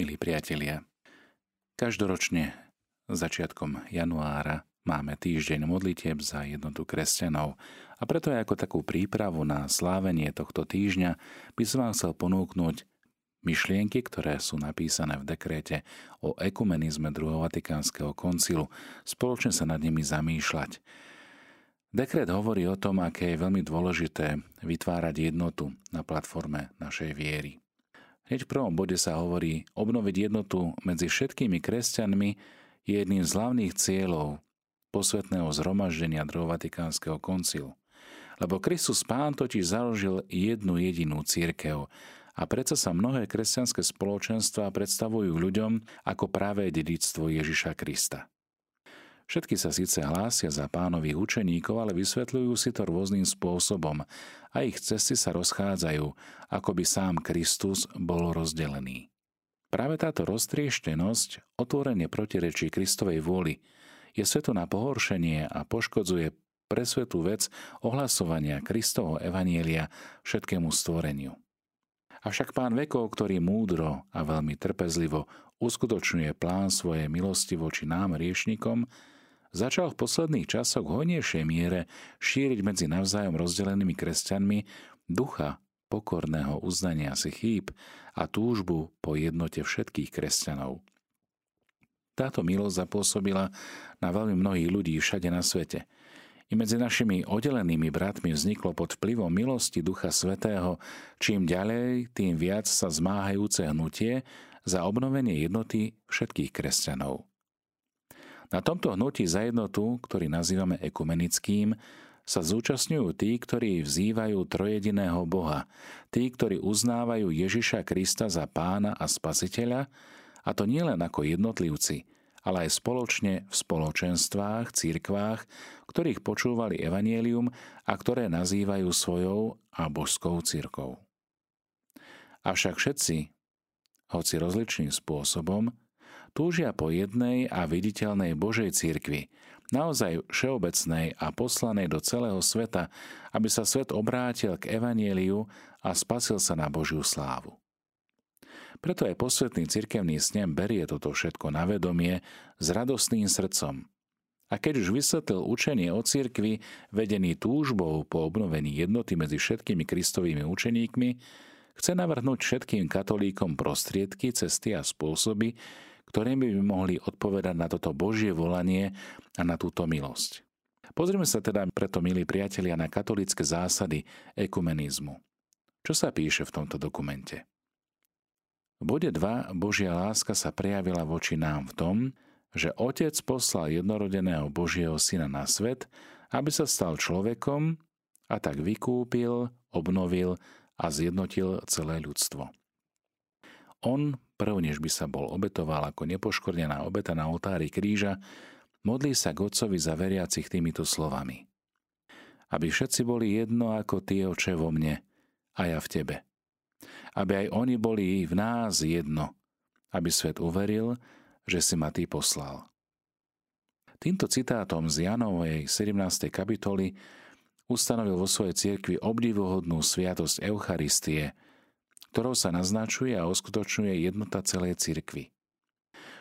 Milí priatelia, každoročne začiatkom januára máme týždeň modlitieb za jednotu kresťanov a preto aj ako takú prípravu na slávenie tohto týždňa by som vám chcel ponúknuť myšlienky, ktoré sú napísané v dekréte o ekumenizme druhého Vatikánskeho koncilu, spoločne sa nad nimi zamýšľať. Dekret hovorí o tom, aké je veľmi dôležité vytvárať jednotu na platforme našej viery. Hneď v prvom bode sa hovorí, obnoviť jednotu medzi všetkými kresťanmi je jedným z hlavných cieľov posvetného zhromaždenia druhého Vatikánskeho koncilu. Lebo Kristus Pán totiž založil jednu jedinú církev a predsa sa mnohé kresťanské spoločenstva predstavujú ľuďom ako práve dedictvo Ježiša Krista. Všetky sa síce hlásia za pánových učeníkov, ale vysvetľujú si to rôznym spôsobom a ich cesty sa rozchádzajú, ako by sám Kristus bol rozdelený. Práve táto roztrieštenosť otvorene protirečí Kristovej vôli, je svetu na pohoršenie a poškodzuje pre svetú vec ohlasovania Kristovho evanielia všetkému stvoreniu. Avšak pán vekov, ktorý múdro a veľmi trpezlivo uskutočňuje plán svojej milosti voči nám, riešnikom, začal v posledných časoch v hojnejšej miere šíriť medzi navzájom rozdelenými kresťanmi ducha pokorného uznania si chýb a túžbu po jednote všetkých kresťanov. Táto milosť zapôsobila na veľmi mnohých ľudí všade na svete. I medzi našimi oddelenými bratmi vzniklo pod vplyvom milosti Ducha Svetého čím ďalej, tým viac sa zmáhajúce hnutie za obnovenie jednoty všetkých kresťanov. Na tomto hnutí za jednotu, ktorý nazývame ekumenickým, sa zúčastňujú tí, ktorí vzývajú trojediného Boha, tí, ktorí uznávajú Ježiša Krista za pána a spasiteľa, a to nielen ako jednotlivci, ale aj spoločne v spoločenstvách, církvách, ktorých počúvali evanielium a ktoré nazývajú svojou a božskou církou. Avšak všetci, hoci rozličným spôsobom, túžia po jednej a viditeľnej Božej cirkvi, naozaj všeobecnej a poslanej do celého sveta, aby sa svet obrátil k evanieliu a spasil sa na Božiu slávu. Preto aj posvetný cirkevný snem berie toto všetko na vedomie s radostným srdcom. A keď už vysvetlil učenie o cirkvi, vedený túžbou po obnovení jednoty medzi všetkými kristovými učeníkmi, chce navrhnúť všetkým katolíkom prostriedky, cesty a spôsoby, ktorými by mohli odpovedať na toto Božie volanie a na túto milosť. Pozrime sa teda preto, milí priatelia, na katolické zásady ekumenizmu. Čo sa píše v tomto dokumente? V bode 2 Božia láska sa prejavila voči nám v tom, že Otec poslal jednorodeného Božieho Syna na svet, aby sa stal človekom a tak vykúpil, obnovil a zjednotil celé ľudstvo. On, prv než by sa bol obetoval ako nepoškornená obeta na oltári kríža, modlí sa k Otcovi za veriacich týmito slovami. Aby všetci boli jedno ako Ty, oče, vo mne a ja v Tebe. Aby aj oni boli v nás jedno, aby svet uveril, že si ma Ty poslal. Týmto citátom z Janovej 17. kapitoly ustanovil vo svojej cirkvi obdivuhodnú sviatosť Eucharistie – ktorou sa naznačuje a uskutočňuje jednota celej cirkvy.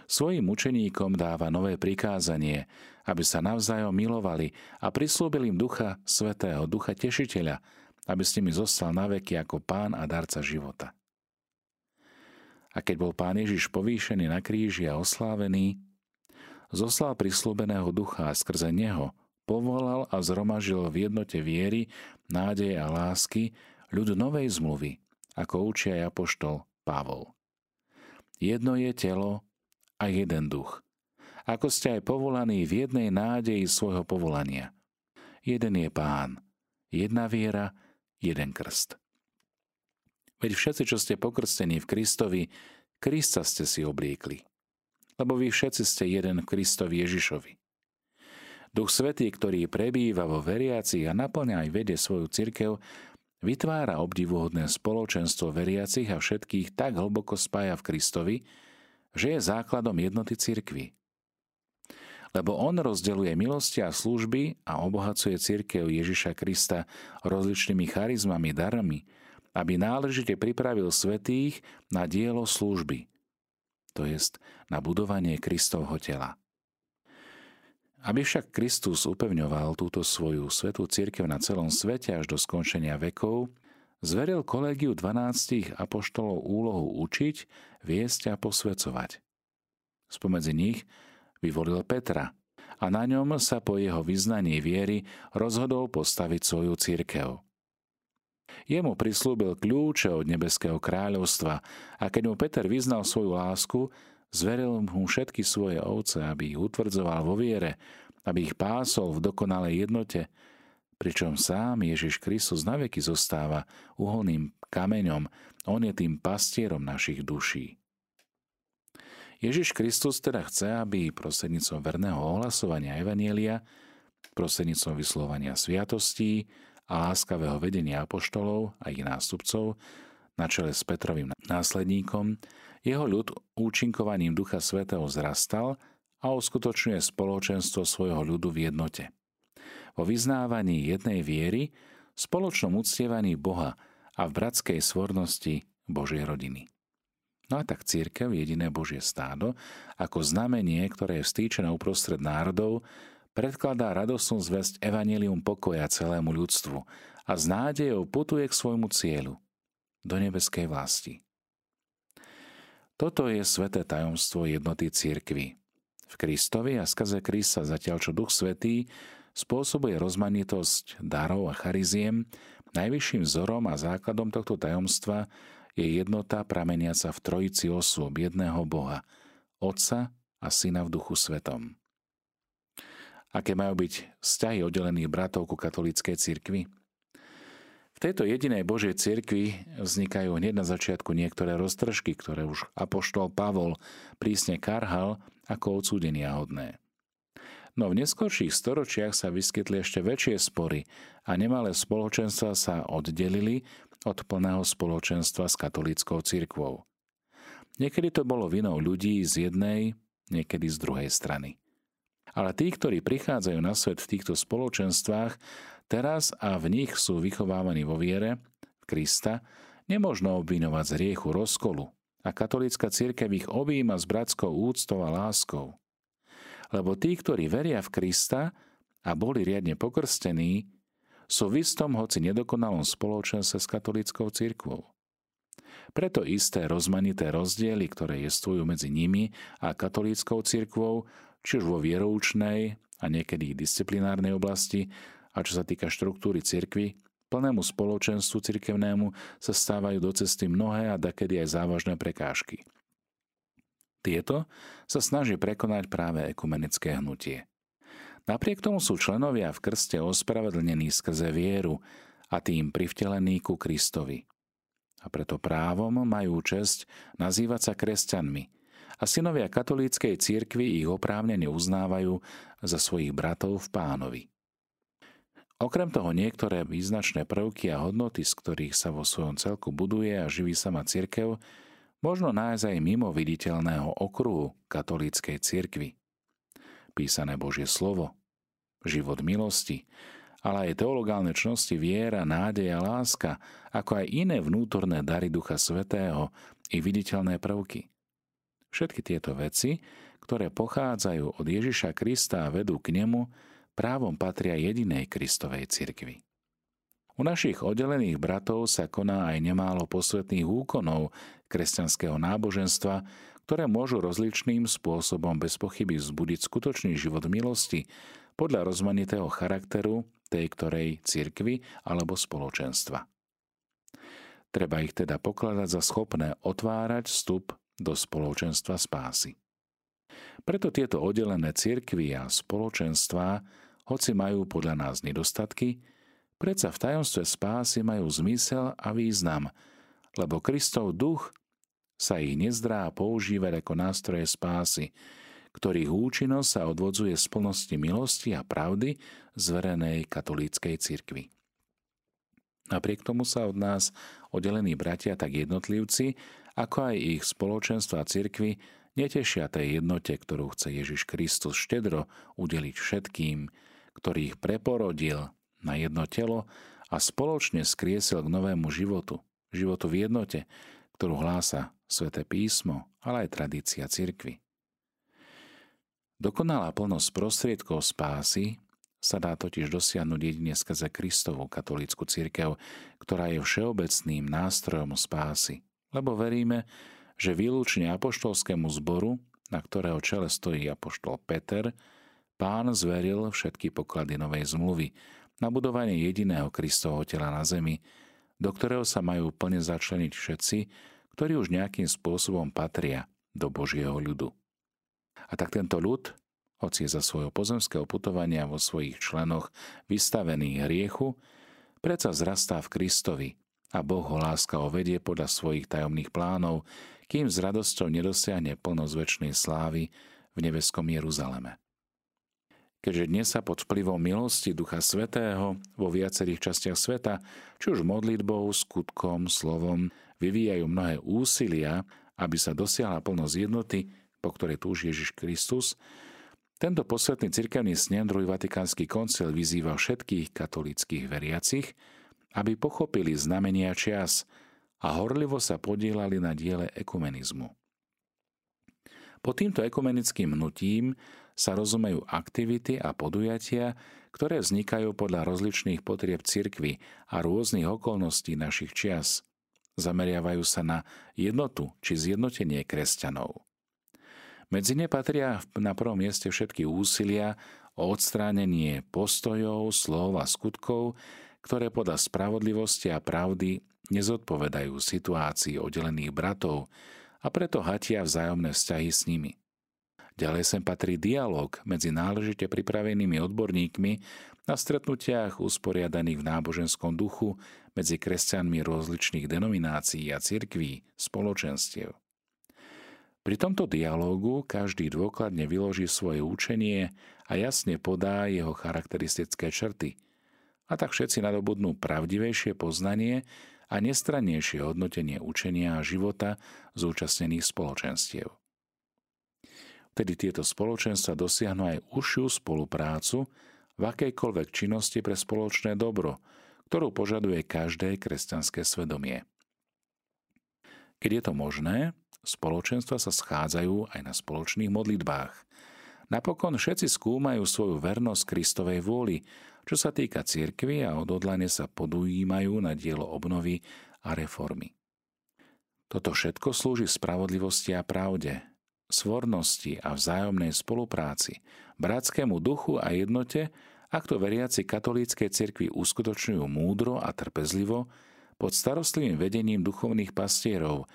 Svojim učeníkom dáva nové prikázanie, aby sa navzájom milovali a prislúbil im Ducha Svetého, Ducha Tešiteľa, aby s nimi zostal na veky ako pán a darca života. A keď bol pán Ježiš povýšený na kríži a oslávený, zoslal prislúbeného ducha a skrze neho povolal a zromažil v jednote viery, nádeje a lásky ľud novej zmluvy, ako učí aj apoštol Pavol. Jedno je telo a jeden duch. Ako ste aj povolaní v jednej nádeji svojho povolania. Jeden je pán, jedna viera, jeden krst. Veď všetci, čo ste pokrstení v Kristovi, Krista ste si obliekli. Lebo vy všetci ste jeden v Kristovi Ježišovi. Duch Svetý, ktorý prebýva vo veriacich a naplňa aj vedie svoju cirkev, Vytvára obdivuhodné spoločenstvo veriacich a všetkých tak hlboko spája v Kristovi, že je základom jednoty cirkvy. Lebo on rozdeluje milosti a služby a obohacuje cirkev Ježiša Krista rozličnými charizmami, darmi, aby náležite pripravil svetých na dielo služby. to jest na budovanie Kristovho tela. Aby však Kristus upevňoval túto svoju svetú církev na celom svete až do skončenia vekov, zveril kolégiu 12 apoštolov úlohu učiť, viesť a posvecovať. Spomedzi nich vyvolil Petra a na ňom sa po jeho vyznaní viery rozhodol postaviť svoju církev. Jemu prislúbil kľúče od nebeského kráľovstva a keď mu Peter vyznal svoju lásku, zveril mu všetky svoje ovce, aby ich utvrdzoval vo viere, aby ich pásol v dokonalej jednote, pričom sám Ježiš Kristus naveky zostáva uholným kameňom, on je tým pastierom našich duší. Ježiš Kristus teda chce, aby prostredníctvom verného ohlasovania Evanielia, prostredníctvom vyslovania sviatostí a láskavého vedenia apoštolov a ich nástupcov na čele s Petrovým následníkom, jeho ľud účinkovaním Ducha Svetého zrastal a uskutočňuje spoločenstvo svojho ľudu v jednote – o vyznávaní jednej viery, spoločnom uctievaní Boha a v bratskej svornosti Božej rodiny. No a tak církev, jediné Božie stádo, ako znamenie, ktoré je vstýčené uprostred národov, predkladá radosnú zväzť evanelium pokoja celému ľudstvu a s nádejou putuje k svojmu cieľu, do nebeskej vlasti. Toto je sveté tajomstvo jednoty církvy. V Kristovi a skrze Krista zatiaľ čo Duch Svetý spôsobuje rozmanitosť darov a chariziem, najvyšším vzorom a základom tohto tajomstva je jednota prameniaca v trojici osôb jedného Boha, Otca a Syna v Duchu Svetom. Aké majú byť vzťahy oddelených bratov ku katolíckej cirkvi? V tejto jedinej Božej cirkvi vznikajú hneď na začiatku niektoré roztržky, ktoré už apoštol Pavol prísne karhal ako odsúdenia hodné. No v neskorších storočiach sa vyskytli ešte väčšie spory a nemalé spoločenstva sa oddelili od plného spoločenstva s katolíckou cirkvou. Niekedy to bolo vinou ľudí z jednej, niekedy z druhej strany. Ale tí, ktorí prichádzajú na svet v týchto spoločenstvách, teraz a v nich sú vychovávaní vo viere Krista, nemožno obvinovať z riechu rozkolu a katolícka církev ich objíma s bratskou úctou a láskou lebo tí, ktorí veria v Krista a boli riadne pokrstení, sú v istom, hoci nedokonalom spoločenstve s katolíckou cirkvou. Preto isté rozmanité rozdiely, ktoré jestvujú medzi nimi a katolíckou cirkvou, či už vo vieroučnej a niekedy disciplinárnej oblasti, a čo sa týka štruktúry cirkvy, plnému spoločenstvu cirkevnému sa stávajú do cesty mnohé a dakedy aj závažné prekážky. Tieto sa snaží prekonať práve ekumenické hnutie. Napriek tomu sú členovia v krste ospravedlnení skrze vieru a tým privtelení ku Kristovi. A preto právom majú česť nazývať sa kresťanmi a synovia katolíckej cirkvi ich oprávnene uznávajú za svojich bratov v pánovi. Okrem toho niektoré význačné prvky a hodnoty, z ktorých sa vo svojom celku buduje a živí sama cirkev, možno nájsť aj mimo viditeľného okruhu katolíckej cirkvy. Písané Božie slovo, život milosti, ale aj teologálne čnosti viera, nádej a láska, ako aj iné vnútorné dary Ducha Svetého i viditeľné prvky. Všetky tieto veci, ktoré pochádzajú od Ježiša Krista a vedú k nemu, právom patria jedinej Kristovej cirkvi. U našich oddelených bratov sa koná aj nemálo posvetných úkonov kresťanského náboženstva, ktoré môžu rozličným spôsobom bez pochyby vzbudiť skutočný život milosti podľa rozmanitého charakteru tej ktorej cirkvy alebo spoločenstva. Treba ich teda pokladať za schopné otvárať vstup do spoločenstva spásy. Preto tieto oddelené cirkvy a spoločenstvá, hoci majú podľa nás nedostatky, Predsa v tajomstve spásy majú zmysel a význam, lebo Kristov duch sa ich nezdrá používať ako nástroje spásy, ktorých účinnosť sa odvodzuje z plnosti milosti a pravdy zverenej katolíckej cirkvi. Napriek tomu sa od nás oddelení bratia tak jednotlivci, ako aj ich spoločenstva cirkvy netešia tej jednote, ktorú chce Ježiš Kristus štedro udeliť všetkým, ktorých preporodil na jedno telo a spoločne skriesil k novému životu, životu v jednote, ktorú hlása sveté písmo, ale aj tradícia cirkvy. Dokonalá plnosť prostriedkov spásy sa dá totiž dosiahnuť jedine skrze Kristovú katolícku cirkev, ktorá je všeobecným nástrojom spásy. Lebo veríme, že výlučne apoštolskému zboru, na ktorého čele stojí apoštol Peter, pán zveril všetky poklady novej zmluvy na budovanie jediného Kristovho tela na zemi, do ktorého sa majú plne začleniť všetci, ktorí už nejakým spôsobom patria do Božieho ľudu. A tak tento ľud, hoci je za svojho pozemského putovania vo svojich členoch vystavený hriechu, predsa zrastá v Kristovi a Boh ho láskavo vedie podľa svojich tajomných plánov, kým s radosťou nedosiahne plnosť väčšnej slávy v nebeskom Jeruzaleme. Keďže dnes sa pod vplyvom milosti Ducha Svetého vo viacerých častiach sveta, či už modlitbou, skutkom, slovom, vyvíjajú mnohé úsilia, aby sa dosiahla plnosť jednoty, po ktorej túži Ježiš Kristus, tento posvetný cirkevný snem druhý Vatikánsky koncil vyzýva všetkých katolických veriacich, aby pochopili znamenia čias a horlivo sa podielali na diele ekumenizmu. Pod týmto ekumenickým hnutím sa rozumejú aktivity a podujatia, ktoré vznikajú podľa rozličných potrieb cirkvy a rôznych okolností našich čias. Zameriavajú sa na jednotu či zjednotenie kresťanov. Medzi ne patria na prvom mieste všetky úsilia o odstránenie postojov, slov a skutkov, ktoré podľa spravodlivosti a pravdy nezodpovedajú situácii oddelených bratov a preto hatia vzájomné vzťahy s nimi. Ďalej sem patrí dialog medzi náležite pripravenými odborníkmi na stretnutiach usporiadaných v náboženskom duchu medzi kresťanmi rozličných denominácií a cirkví, spoločenstiev. Pri tomto dialógu každý dôkladne vyloží svoje učenie a jasne podá jeho charakteristické črty. A tak všetci nadobudnú pravdivejšie poznanie a nestrannejšie hodnotenie učenia a života zúčastnených spoločenstiev. Vtedy tieto spoločenstva dosiahnu aj užšiu spoluprácu v akejkoľvek činnosti pre spoločné dobro, ktorú požaduje každé kresťanské svedomie. Keď je to možné, Spoločenstva sa schádzajú aj na spoločných modlitbách. Napokon všetci skúmajú svoju vernosť Kristovej vôli, čo sa týka cirkvy a odhodlane sa podujímajú na dielo obnovy a reformy. Toto všetko slúži spravodlivosti a pravde, svornosti a vzájomnej spolupráci, bratskému duchu a jednote, ak to veriaci katolíckej cirkvi uskutočňujú múdro a trpezlivo pod starostlivým vedením duchovných pastierov,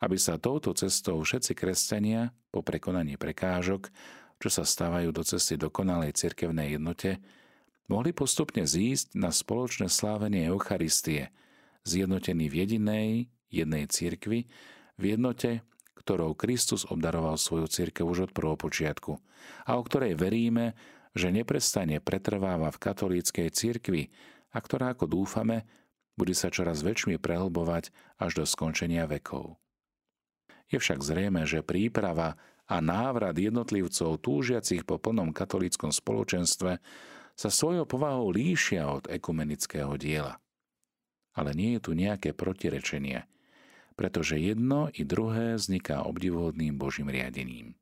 aby sa touto cestou všetci kresťania po prekonaní prekážok, čo sa stávajú do cesty dokonalej cirkevnej jednote, mohli postupne zísť na spoločné slávenie Eucharistie, zjednotený v jedinej, jednej cirkvi, v jednote, ktorou Kristus obdaroval svoju cirkev už od prvopočiatku a o ktorej veríme, že neprestane pretrváva v katolíckej cirkvi a ktorá, ako dúfame, bude sa čoraz väčšmi prehlbovať až do skončenia vekov. Je však zrejme, že príprava a návrat jednotlivcov túžiacich po plnom katolíckom spoločenstve sa svojou povahou líšia od ekumenického diela. Ale nie je tu nejaké protirečenie, pretože jedno i druhé vzniká obdivuhodným Božím riadením.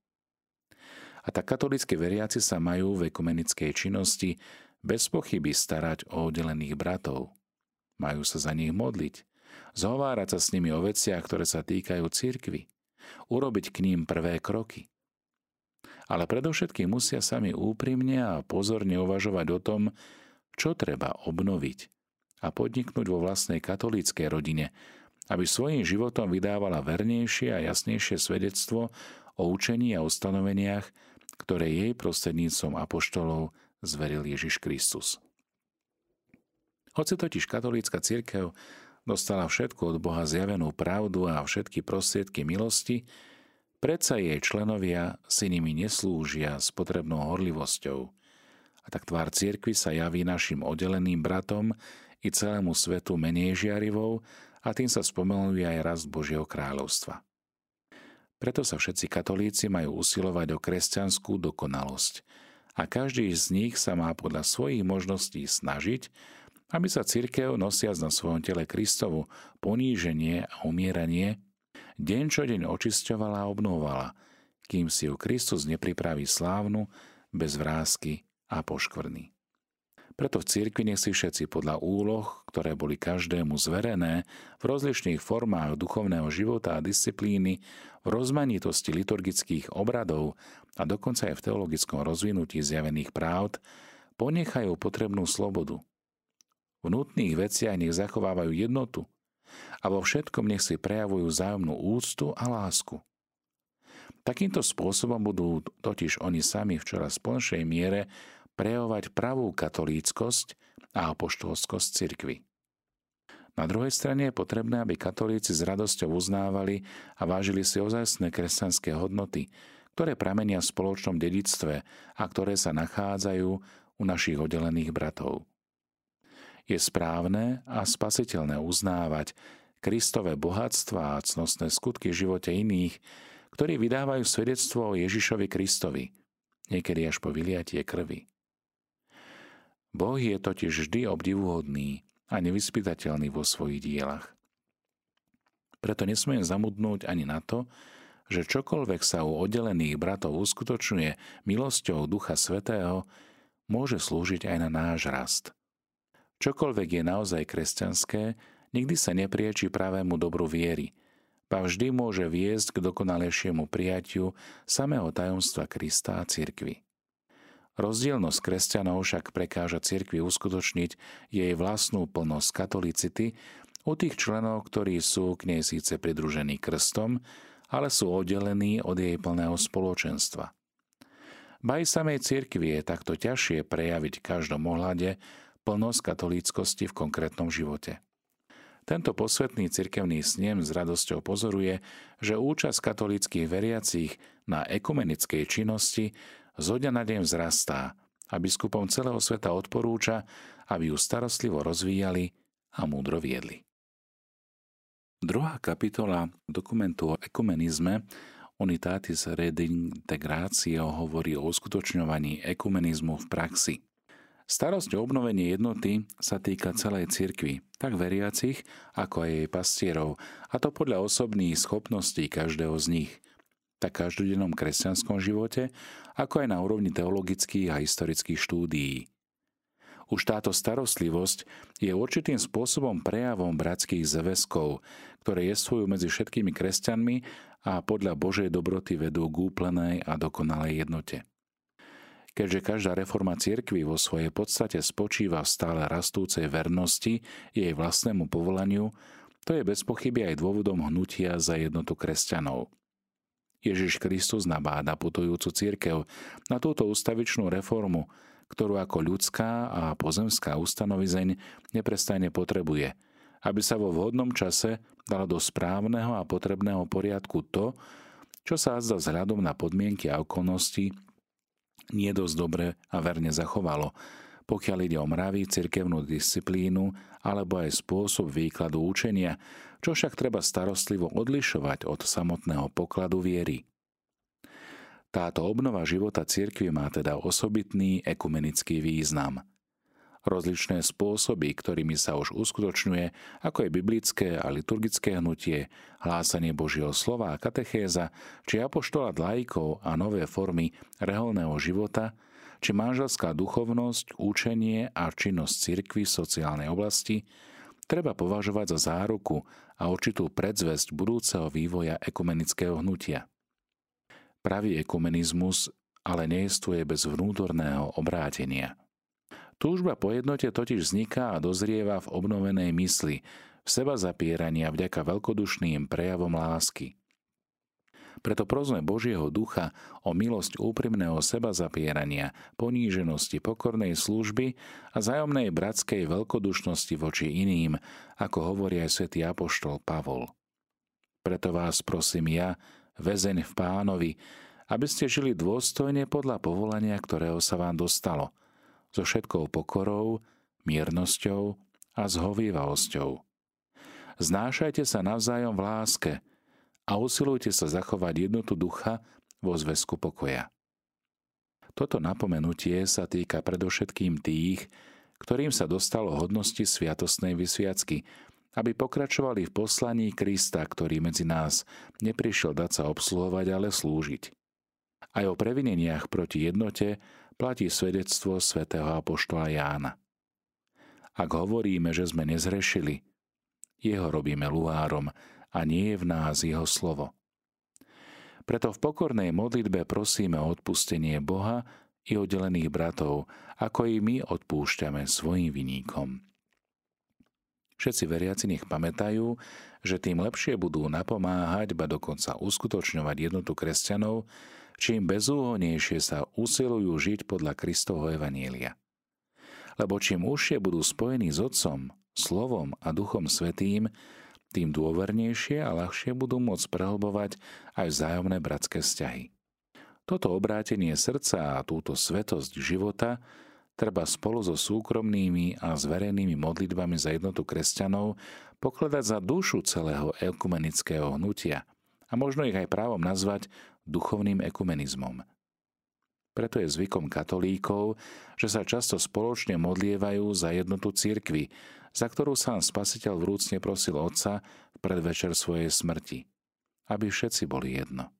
A tak katolícky veriaci sa majú v ekumenickej činnosti bez pochyby starať o oddelených bratov. Majú sa za nich modliť, zhovárať sa s nimi o veciach, ktoré sa týkajú cirkvy, urobiť k ním prvé kroky. Ale predovšetkým musia sami úprimne a pozorne uvažovať o tom, čo treba obnoviť a podniknúť vo vlastnej katolíckej rodine, aby svojim životom vydávala vernejšie a jasnejšie svedectvo o učení a ustanoveniach, ktoré jej prostredníctvom apoštolov zveril Ježiš Kristus. Hoci totiž katolícka církev dostala všetko od Boha zjavenú pravdu a všetky prostriedky milosti, predsa jej členovia si nimi neslúžia s potrebnou horlivosťou. A tak tvár cirkvi sa javí našim oddeleným bratom i celému svetu menej žiarivou a tým sa spomenuje aj rast Božieho kráľovstva. Preto sa všetci katolíci majú usilovať o kresťanskú dokonalosť a každý z nich sa má podľa svojich možností snažiť, aby sa cirkev nosiac na svojom tele Kristovu poníženie a umieranie deň čo deň očisťovala a obnovala, kým si ju Kristus nepripraví slávnu, bez vrázky a poškvrny. Preto v cirkvi nech si všetci podľa úloh, ktoré boli každému zverené, v rozličných formách duchovného života a disciplíny, v rozmanitosti liturgických obradov a dokonca aj v teologickom rozvinutí zjavených práv, ponechajú potrebnú slobodu. V nutných veciach nech zachovávajú jednotu a vo všetkom nech si prejavujú zájomnú úctu a lásku. Takýmto spôsobom budú totiž oni sami v čoraz plnšej miere prejavovať pravú katolíckosť a apoštolskosť cirkvy. Na druhej strane je potrebné, aby katolíci s radosťou uznávali a vážili si ozajstné kresťanské hodnoty, ktoré pramenia v spoločnom dedictve a ktoré sa nachádzajú u našich oddelených bratov. Je správne a spasiteľné uznávať Kristové bohatstva a cnostné skutky v živote iných, ktorí vydávajú svedectvo o Ježišovi Kristovi, niekedy až po vyliatie krvi. Boh je totiž vždy obdivuhodný a nevyspytateľný vo svojich dielach. Preto nesmiem zamudnúť ani na to, že čokoľvek sa u oddelených bratov uskutočňuje milosťou Ducha Svetého, môže slúžiť aj na náš rast. Čokoľvek je naozaj kresťanské, nikdy sa neprieči pravému dobru viery, pa vždy môže viesť k dokonalejšiemu prijatiu samého tajomstva Krista a cirkvi. Rozdielnosť kresťanov však prekáža cirkvi uskutočniť jej vlastnú plnosť katolicity u tých členov, ktorí sú k nej síce pridružení krstom, ale sú oddelení od jej plného spoločenstva. Baj samej cirkvi je takto ťažšie prejaviť v každom ohľade plnosť katolíckosti v konkrétnom živote. Tento posvetný cirkevný snem s radosťou pozoruje, že účasť katolíckých veriacich na ekumenickej činnosti zo dňa na deň vzrastá a biskupom celého sveta odporúča, aby ju starostlivo rozvíjali a múdro viedli. Druhá kapitola dokumentu o ekumenizme Unitatis Redintegratio hovorí o uskutočňovaní ekumenizmu v praxi. Starosť o obnovenie jednoty sa týka celej cirkvi, tak veriacich, ako aj jej pastierov, a to podľa osobných schopností každého z nich – tak každodennom kresťanskom živote, ako aj na úrovni teologických a historických štúdií. Už táto starostlivosť je určitým spôsobom prejavom bratských zväzkov, ktoré jestvujú medzi všetkými kresťanmi a podľa Božej dobroty vedú k úplnej a dokonalej jednote. Keďže každá reforma cirkvy vo svojej podstate spočíva v stále rastúcej vernosti jej vlastnému povolaniu, to je bez pochyby aj dôvodom hnutia za jednotu kresťanov – Ježiš Kristus nabáda putujúcu církev na túto ustavičnú reformu, ktorú ako ľudská a pozemská ustanovizeň neprestajne potrebuje, aby sa vo vhodnom čase dalo do správneho a potrebného poriadku to, čo sa azda vzhľadom na podmienky a okolnosti nie dosť dobre a verne zachovalo, pokiaľ ide o mravy, cirkevnú disciplínu alebo aj spôsob výkladu učenia, čo však treba starostlivo odlišovať od samotného pokladu viery. Táto obnova života cirkvi má teda osobitný ekumenický význam. Rozličné spôsoby, ktorými sa už uskutočňuje, ako je biblické a liturgické hnutie, hlásanie Božieho slova a katechéza, či apoštolat laikov a nové formy reholného života – či manželská duchovnosť, učenie a činnosť cirkvy v sociálnej oblasti treba považovať za záruku a určitú predzvesť budúceho vývoja ekumenického hnutia. Pravý ekumenizmus ale neestuje bez vnútorného obrátenia. Túžba po jednote totiž vzniká a dozrieva v obnovenej mysli, v seba zapierania vďaka veľkodušným prejavom lásky – preto prosme Božieho ducha o milosť úprimného seba zapierania, poníženosti, pokornej služby a zájomnej bratskej veľkodušnosti voči iným, ako hovorí aj svätý Apoštol Pavol. Preto vás prosím ja, väzeň v pánovi, aby ste žili dôstojne podľa povolania, ktorého sa vám dostalo, so všetkou pokorou, miernosťou a zhovývavosťou. Znášajte sa navzájom v láske – a usilujte sa zachovať jednotu ducha vo zväzku pokoja. Toto napomenutie sa týka predovšetkým tých, ktorým sa dostalo hodnosti sviatostnej vysviacky aby pokračovali v poslaní Krista, ktorý medzi nás neprišiel dať sa obsluhovať, ale slúžiť. Aj o previneniach proti jednote platí svedectvo svätého Apoštola Jána. Ak hovoríme, že sme nezrešili, jeho robíme luhárom a nie je v nás jeho slovo. Preto v pokornej modlitbe prosíme o odpustenie Boha i oddelených bratov, ako i my odpúšťame svojim viníkom. Všetci veriaci nech pamätajú, že tým lepšie budú napomáhať, ba dokonca uskutočňovať jednotu kresťanov, čím bezúhonejšie sa usilujú žiť podľa Kristovho Evanielia. Lebo čím užšie budú spojení s Otcom, Slovom a Duchom Svetým, tým dôvernejšie a ľahšie budú môcť prehlbovať aj vzájomné bratské vzťahy. Toto obrátenie srdca a túto svetosť života treba spolu so súkromnými a zverejnými modlitbami za jednotu kresťanov pokladať za dušu celého ekumenického hnutia a možno ich aj právom nazvať duchovným ekumenizmom. Preto je zvykom katolíkov, že sa často spoločne modlievajú za jednotu cirkvy, za ktorú sám spasiteľ vrúcne prosil otca v predvečer svojej smrti, aby všetci boli jedno.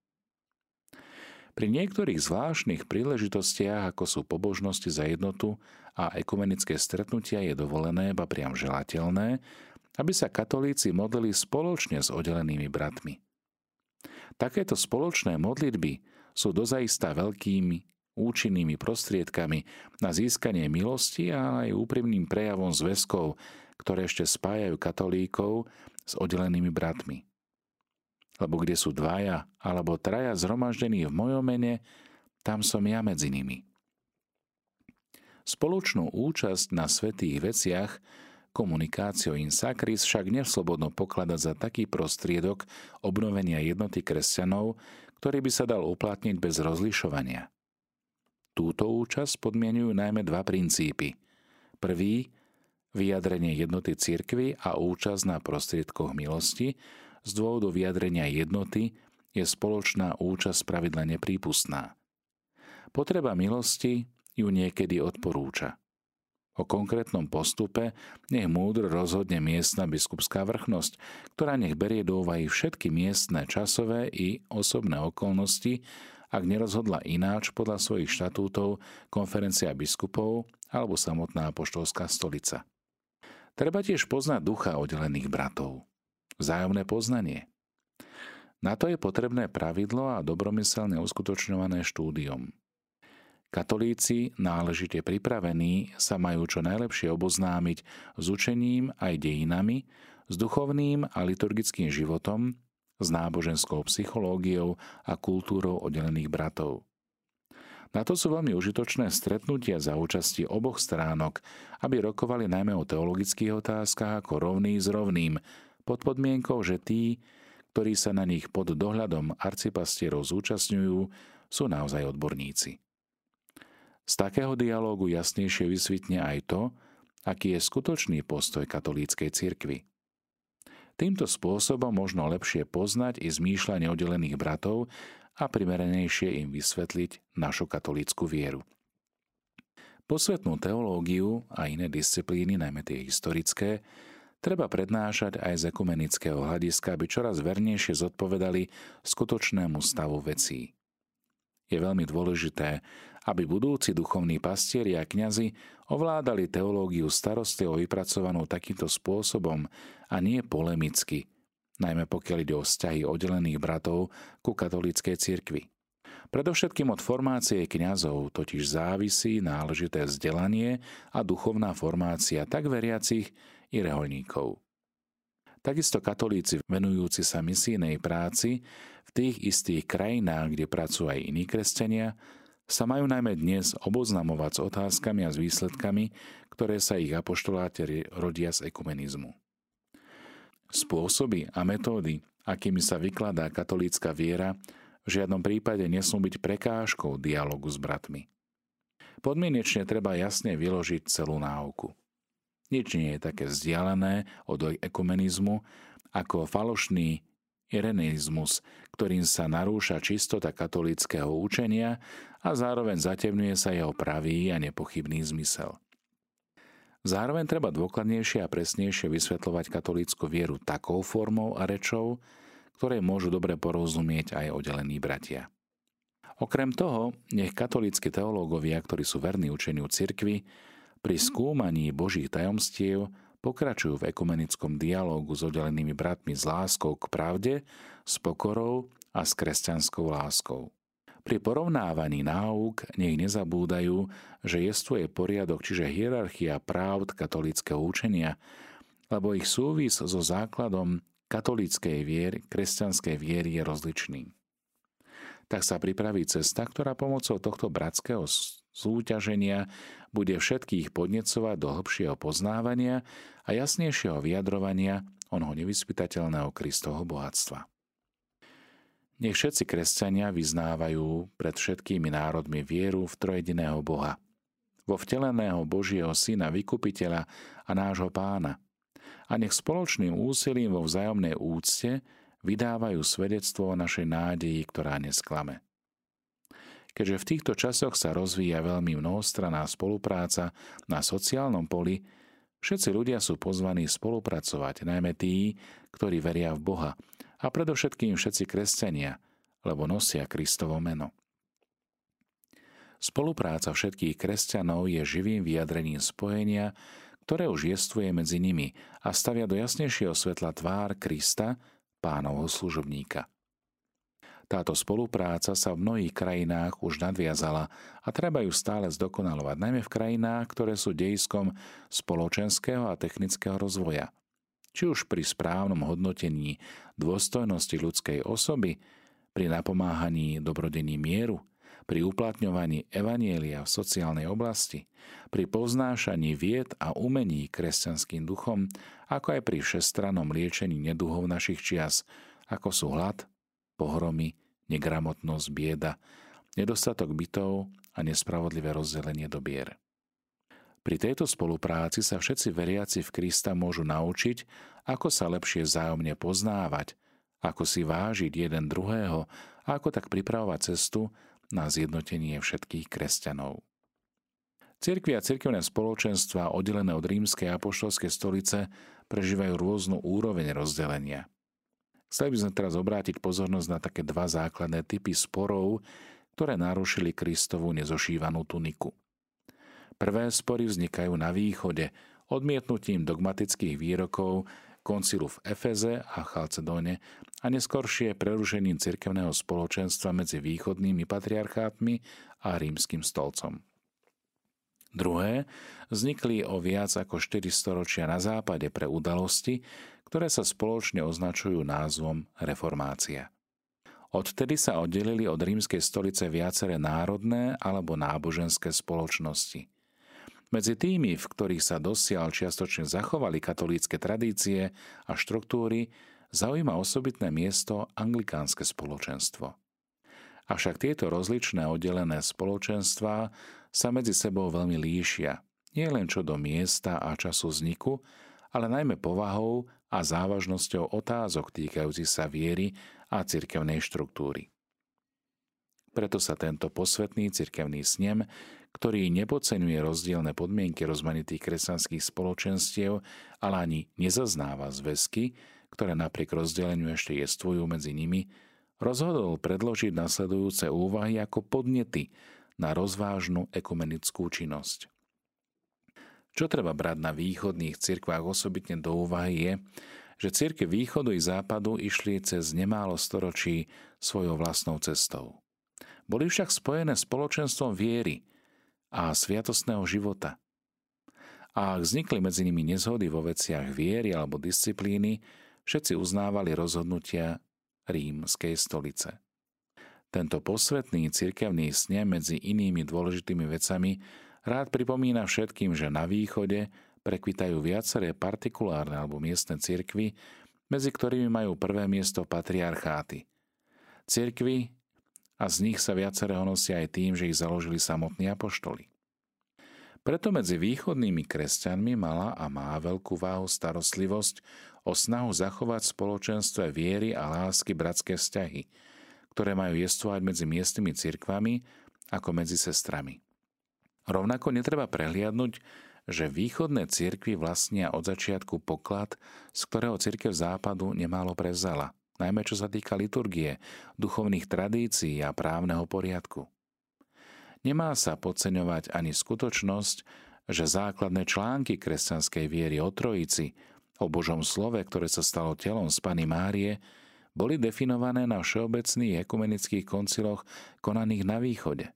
Pri niektorých zvláštnych príležitostiach, ako sú pobožnosti za jednotu a ekumenické stretnutia, je dovolené, ba priam želateľné, aby sa katolíci modlili spoločne s oddelenými bratmi. Takéto spoločné modlitby sú dozaista veľkými, účinnými prostriedkami na získanie milosti a aj úprimným prejavom zväzkov, ktoré ešte spájajú katolíkov s oddelenými bratmi lebo kde sú dvaja alebo traja zhromaždení v mojom mene, tam som ja medzi nimi. Spoločnú účasť na svetých veciach komunikáciou in sacris však neslobodno pokladať za taký prostriedok obnovenia jednoty kresťanov, ktorý by sa dal uplatniť bez rozlišovania. Túto účasť podmienujú najmä dva princípy. Prvý, vyjadrenie jednoty cirkvy a účasť na prostriedkoch milosti, z dôvodu vyjadrenia jednoty je spoločná účasť pravidla neprípustná. Potreba milosti ju niekedy odporúča. O konkrétnom postupe nech múdr rozhodne miestna biskupská vrchnosť, ktorá nech berie do úvahy všetky miestne časové i osobné okolnosti, ak nerozhodla ináč podľa svojich štatútov konferencia biskupov alebo samotná apoštolská stolica. Treba tiež poznať ducha oddelených bratov vzájomné poznanie. Na to je potrebné pravidlo a dobromyselne uskutočňované štúdium. Katolíci, náležite pripravení, sa majú čo najlepšie oboznámiť s učením aj dejinami, s duchovným a liturgickým životom, s náboženskou psychológiou a kultúrou oddelených bratov. Na to sú veľmi užitočné stretnutia za účasti oboch stránok, aby rokovali najmä o teologických otázkach ako rovný s rovným, pod podmienkou, že tí, ktorí sa na nich pod dohľadom arcipastierov zúčastňujú, sú naozaj odborníci. Z takého dialógu jasnejšie vysvitne aj to, aký je skutočný postoj katolíckej cirkvi. Týmto spôsobom možno lepšie poznať i zmýšľanie oddelených bratov a primerenejšie im vysvetliť našu katolícku vieru. Posvetnú teológiu a iné disciplíny, najmä tie historické, treba prednášať aj z ekumenického hľadiska, aby čoraz vernejšie zodpovedali skutočnému stavu vecí. Je veľmi dôležité, aby budúci duchovní pastieri a kňazi ovládali teológiu starostlivo vypracovanú takýmto spôsobom a nie polemicky, najmä pokiaľ ide o vzťahy oddelených bratov ku katolíckej cirkvi. Predovšetkým od formácie kňazov totiž závisí náležité vzdelanie a duchovná formácia tak veriacich, i reholníkov. Takisto katolíci venujúci sa misijnej práci v tých istých krajinách, kde pracujú aj iní kresťania, sa majú najmä dnes oboznamovať s otázkami a s výsledkami, ktoré sa ich apoštoláte rodia z ekumenizmu. Spôsoby a metódy, akými sa vykladá katolícka viera, v žiadnom prípade nesmú byť prekážkou dialogu s bratmi. Podmienečne treba jasne vyložiť celú náuku. Nič nie je také vzdialené od ekumenizmu ako falošný irenizmus, ktorým sa narúša čistota katolického učenia a zároveň zatemňuje sa jeho pravý a nepochybný zmysel. Zároveň treba dôkladnejšie a presnejšie vysvetľovať katolícku vieru takou formou a rečou, ktoré môžu dobre porozumieť aj oddelení bratia. Okrem toho, nech katolícky teológovia, ktorí sú verní učeniu cirkvy, pri skúmaní Božích tajomstiev pokračujú v ekumenickom dialógu s oddelenými bratmi s láskou k pravde, s pokorou a s kresťanskou láskou. Pri porovnávaní náuk nech nezabúdajú, že jestvuje poriadok, čiže hierarchia práv katolického učenia, lebo ich súvis so základom katolíckej viery, kresťanskej viery je rozličný. Tak sa pripraví cesta, ktorá pomocou tohto bratského súťaženia bude všetkých podnecovať do hĺbšieho poznávania a jasnejšieho vyjadrovania onho nevyspytateľného Kristovho bohatstva. Nech všetci kresťania vyznávajú pred všetkými národmi vieru v trojediného Boha, vo vteleného Božieho Syna, Vykupiteľa a nášho Pána. A nech spoločným úsilím vo vzájomnej úcte vydávajú svedectvo o našej nádeji, ktorá nesklame. Keďže v týchto časoch sa rozvíja veľmi mnohostranná spolupráca na sociálnom poli, všetci ľudia sú pozvaní spolupracovať, najmä tí, ktorí veria v Boha a predovšetkým všetci kresťania, lebo nosia Kristovo meno. Spolupráca všetkých kresťanov je živým vyjadrením spojenia, ktoré už jestvuje medzi nimi a stavia do jasnejšieho svetla tvár Krista, pánovho služobníka. Táto spolupráca sa v mnohých krajinách už nadviazala a treba ju stále zdokonalovať, najmä v krajinách, ktoré sú dejskom spoločenského a technického rozvoja – či už pri správnom hodnotení dôstojnosti ľudskej osoby, pri napomáhaní dobrodení mieru, pri uplatňovaní evanielia v sociálnej oblasti, pri poznášaní vied a umení kresťanským duchom, ako aj pri všestrannom liečení neduhov našich čias, ako sú hlad, pohromy, negramotnosť, bieda, nedostatok bytov a nespravodlivé rozdelenie dobier. Pri tejto spolupráci sa všetci veriaci v Krista môžu naučiť, ako sa lepšie vzájomne poznávať, ako si vážiť jeden druhého a ako tak pripravovať cestu na zjednotenie všetkých kresťanov. Cirkvi a cirkevné spoločenstva oddelené od rímskej apoštolskej stolice prežívajú rôznu úroveň rozdelenia. Chceli by sme teraz obrátiť pozornosť na také dva základné typy sporov, ktoré narušili Kristovu nezošívanú tuniku – Prvé spory vznikajú na východe, odmietnutím dogmatických výrokov koncilu v Efeze a Chalcedóne a neskoršie prerušením cirkevného spoločenstva medzi východnými patriarchátmi a rímským stolcom. Druhé vznikli o viac ako 4 storočia na západe pre udalosti, ktoré sa spoločne označujú názvom reformácia. Odtedy sa oddelili od rímskej stolice viaceré národné alebo náboženské spoločnosti – medzi tými, v ktorých sa dosiaľ čiastočne zachovali katolícke tradície a štruktúry, zaujíma osobitné miesto anglikánske spoločenstvo. Avšak tieto rozličné oddelené spoločenstvá sa medzi sebou veľmi líšia, nie len čo do miesta a času vzniku, ale najmä povahou a závažnosťou otázok týkajúcich sa viery a cirkevnej štruktúry. Preto sa tento posvetný cirkevný snem ktorý nepodceňuje rozdielne podmienky rozmanitých kresťanských spoločenstiev, ale ani nezaznáva zväzky, ktoré napriek rozdeleniu ešte jestvujú medzi nimi, rozhodol predložiť nasledujúce úvahy ako podnety na rozvážnu ekumenickú činnosť. Čo treba brať na východných cirkvách osobitne do úvahy je, že cirke východu i západu išli cez nemálo storočí svojou vlastnou cestou. Boli však spojené spoločenstvom viery, a sviatostného života. A ak vznikli medzi nimi nezhody vo veciach viery alebo disciplíny, všetci uznávali rozhodnutia rímskej stolice. Tento posvetný cirkevný snem medzi inými dôležitými vecami rád pripomína všetkým, že na východe prekvitajú viaceré partikulárne alebo miestne cirkvy, medzi ktorými majú prvé miesto patriarcháty. Cirkvy, a z nich sa viaceré honosia aj tým, že ich založili samotní apoštoli. Preto medzi východnými kresťanmi mala a má veľkú váhu starostlivosť o snahu zachovať v spoločenstve viery a lásky bratské vzťahy, ktoré majú jestvovať medzi miestnymi cirkvami ako medzi sestrami. Rovnako netreba prehliadnúť, že východné cirkvy vlastnia od začiatku poklad, z ktorého cirkev západu nemálo prevzala, najmä čo sa týka liturgie, duchovných tradícií a právneho poriadku. Nemá sa podceňovať ani skutočnosť, že základné články kresťanskej viery o Trojici, o Božom slove, ktoré sa stalo telom z Pany Márie, boli definované na všeobecných ekumenických konciloch konaných na východe.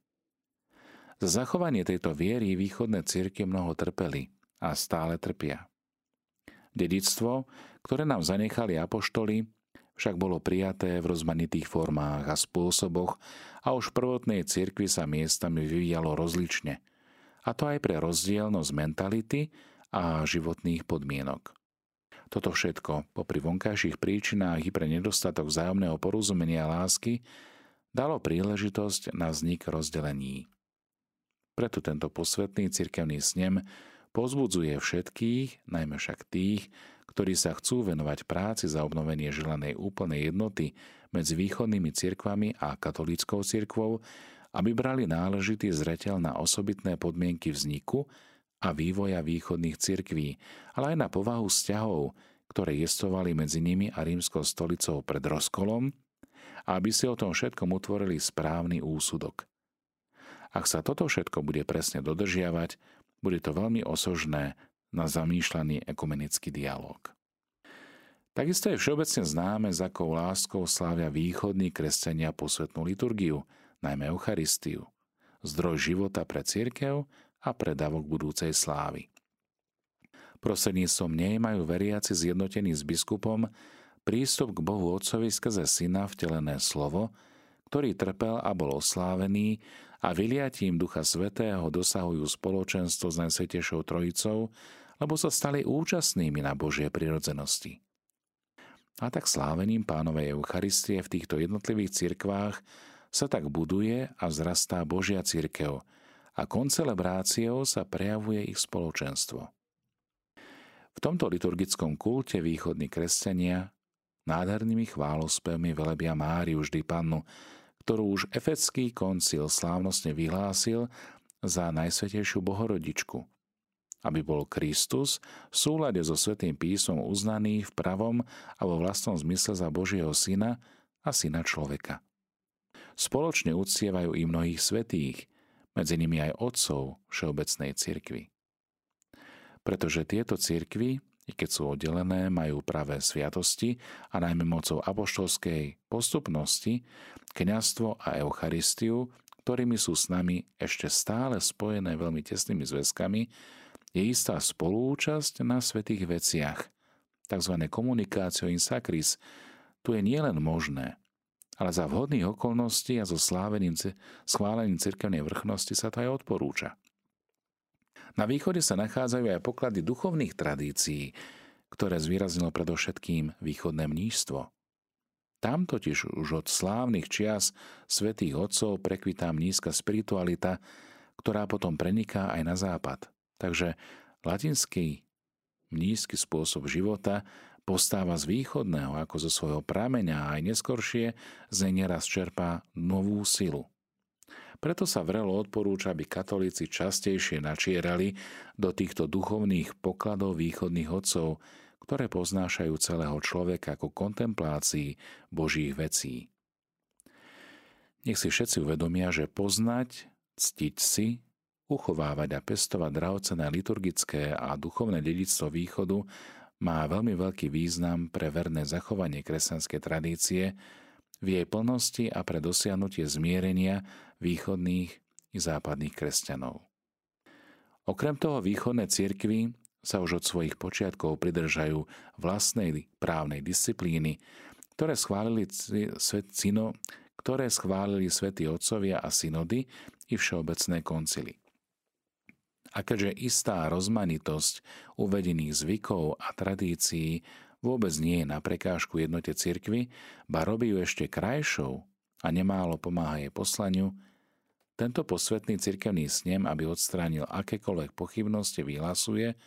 Za zachovanie tejto viery východné cirky mnoho trpeli a stále trpia. Dedictvo, ktoré nám zanechali apoštoli, však bolo prijaté v rozmanitých formách a spôsoboch a už v prvotnej cirkvi sa miestami vyvíjalo rozlične. A to aj pre rozdielnosť mentality a životných podmienok. Toto všetko, popri vonkajších príčinách i pre nedostatok vzájomného porozumenia a lásky, dalo príležitosť na vznik rozdelení. Preto tento posvetný cirkevný snem pozbudzuje všetkých, najmä však tých, ktorí sa chcú venovať práci za obnovenie želanej úplnej jednoty medzi východnými cirkvami a katolíckou cirkvou, aby brali náležitý zreteľ na osobitné podmienky vzniku a vývoja východných cirkví, ale aj na povahu vzťahov, ktoré jestovali medzi nimi a rímskou stolicou pred rozkolom, aby si o tom všetkom utvorili správny úsudok. Ak sa toto všetko bude presne dodržiavať, bude to veľmi osožné na zamýšľaný ekumenický dialog. Takisto je všeobecne známe, s akou láskou slávia východní kresťania posvetnú liturgiu, najmä Eucharistiu, zdroj života pre církev a pre davok budúcej slávy. Prostredníctvom nej majú veriaci zjednotení s biskupom prístup k Bohu Otcovi skrze Syna vtelené slovo, ktorý trpel a bol oslávený a vyliatím Ducha Svetého dosahujú spoločenstvo s Najsvetejšou Trojicou, lebo sa stali účastnými na Božie prirodzenosti. A tak slávením pánovej Eucharistie v týchto jednotlivých cirkvách sa tak buduje a vzrastá Božia cirkev a koncelebráciou sa prejavuje ich spoločenstvo. V tomto liturgickom kulte východní kresťania nádhernými chválospevmi velebia Máriu vždy pannu, ktorú už efecký koncil slávnostne vyhlásil za najsvetejšiu bohorodičku, aby bol Kristus v súlade so Svetým písmom uznaný v pravom a vo vlastnom zmysle za Božieho syna a syna človeka. Spoločne uctievajú i mnohých svetých, medzi nimi aj otcov Všeobecnej cirkvi. Pretože tieto cirkvy i keď sú oddelené, majú práve sviatosti a najmä mocou apoštolskej postupnosti, kňastvo a Eucharistiu, ktorými sú s nami ešte stále spojené veľmi tesnými zväzkami, je istá spolúčasť na svetých veciach, tzv. komunikácio in sacris, tu je nielen možné, ale za vhodných okolností a so slávením, schválením cirkevnej vrchnosti sa to aj odporúča. Na východe sa nachádzajú aj poklady duchovných tradícií, ktoré zvýraznilo predovšetkým východné mníštvo. Tam totiž už od slávnych čias svätých otcov prekvitá mnízka spiritualita, ktorá potom preniká aj na západ. Takže latinský mnízky spôsob života postáva z východného ako zo svojho prameňa a aj neskoršie z nej neraz čerpá novú silu. Preto sa vrelo odporúča, aby katolíci častejšie načierali do týchto duchovných pokladov východných otcov, ktoré poznášajú celého človeka ako kontemplácii Božích vecí. Nech si všetci uvedomia, že poznať, ctiť si, uchovávať a pestovať drahocené liturgické a duchovné dedictvo východu má veľmi veľký význam pre verné zachovanie kresťanskej tradície, v jej plnosti a pre dosiahnutie zmierenia východných i západných kresťanov. Okrem toho východné cirkvy sa už od svojich počiatkov pridržajú vlastnej právnej disciplíny, ktoré schválili, sino, ktoré schválili svätí otcovia a synody i všeobecné koncily. A keďže istá rozmanitosť uvedených zvykov a tradícií vôbec nie je na prekážku jednote cirkvy, ba robí ju ešte krajšou a nemálo pomáha jej poslaniu, tento posvetný cirkevný snem, aby odstránil akékoľvek pochybnosti, vyhlasuje,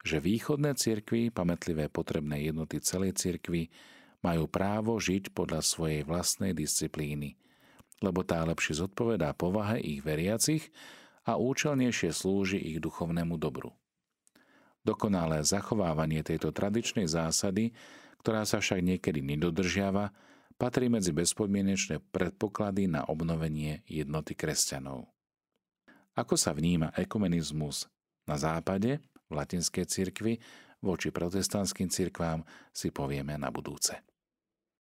že východné cirkvy, pamätlivé potrebné jednoty celej cirkvy, majú právo žiť podľa svojej vlastnej disciplíny, lebo tá lepšie zodpovedá povahe ich veriacich a účelnejšie slúži ich duchovnému dobru. Dokonalé zachovávanie tejto tradičnej zásady, ktorá sa však niekedy nedodržiava, patrí medzi bezpodmienečné predpoklady na obnovenie jednoty kresťanov. Ako sa vníma ekumenizmus na západe, v latinskej cirkvi, voči protestantským cirkvám si povieme na budúce.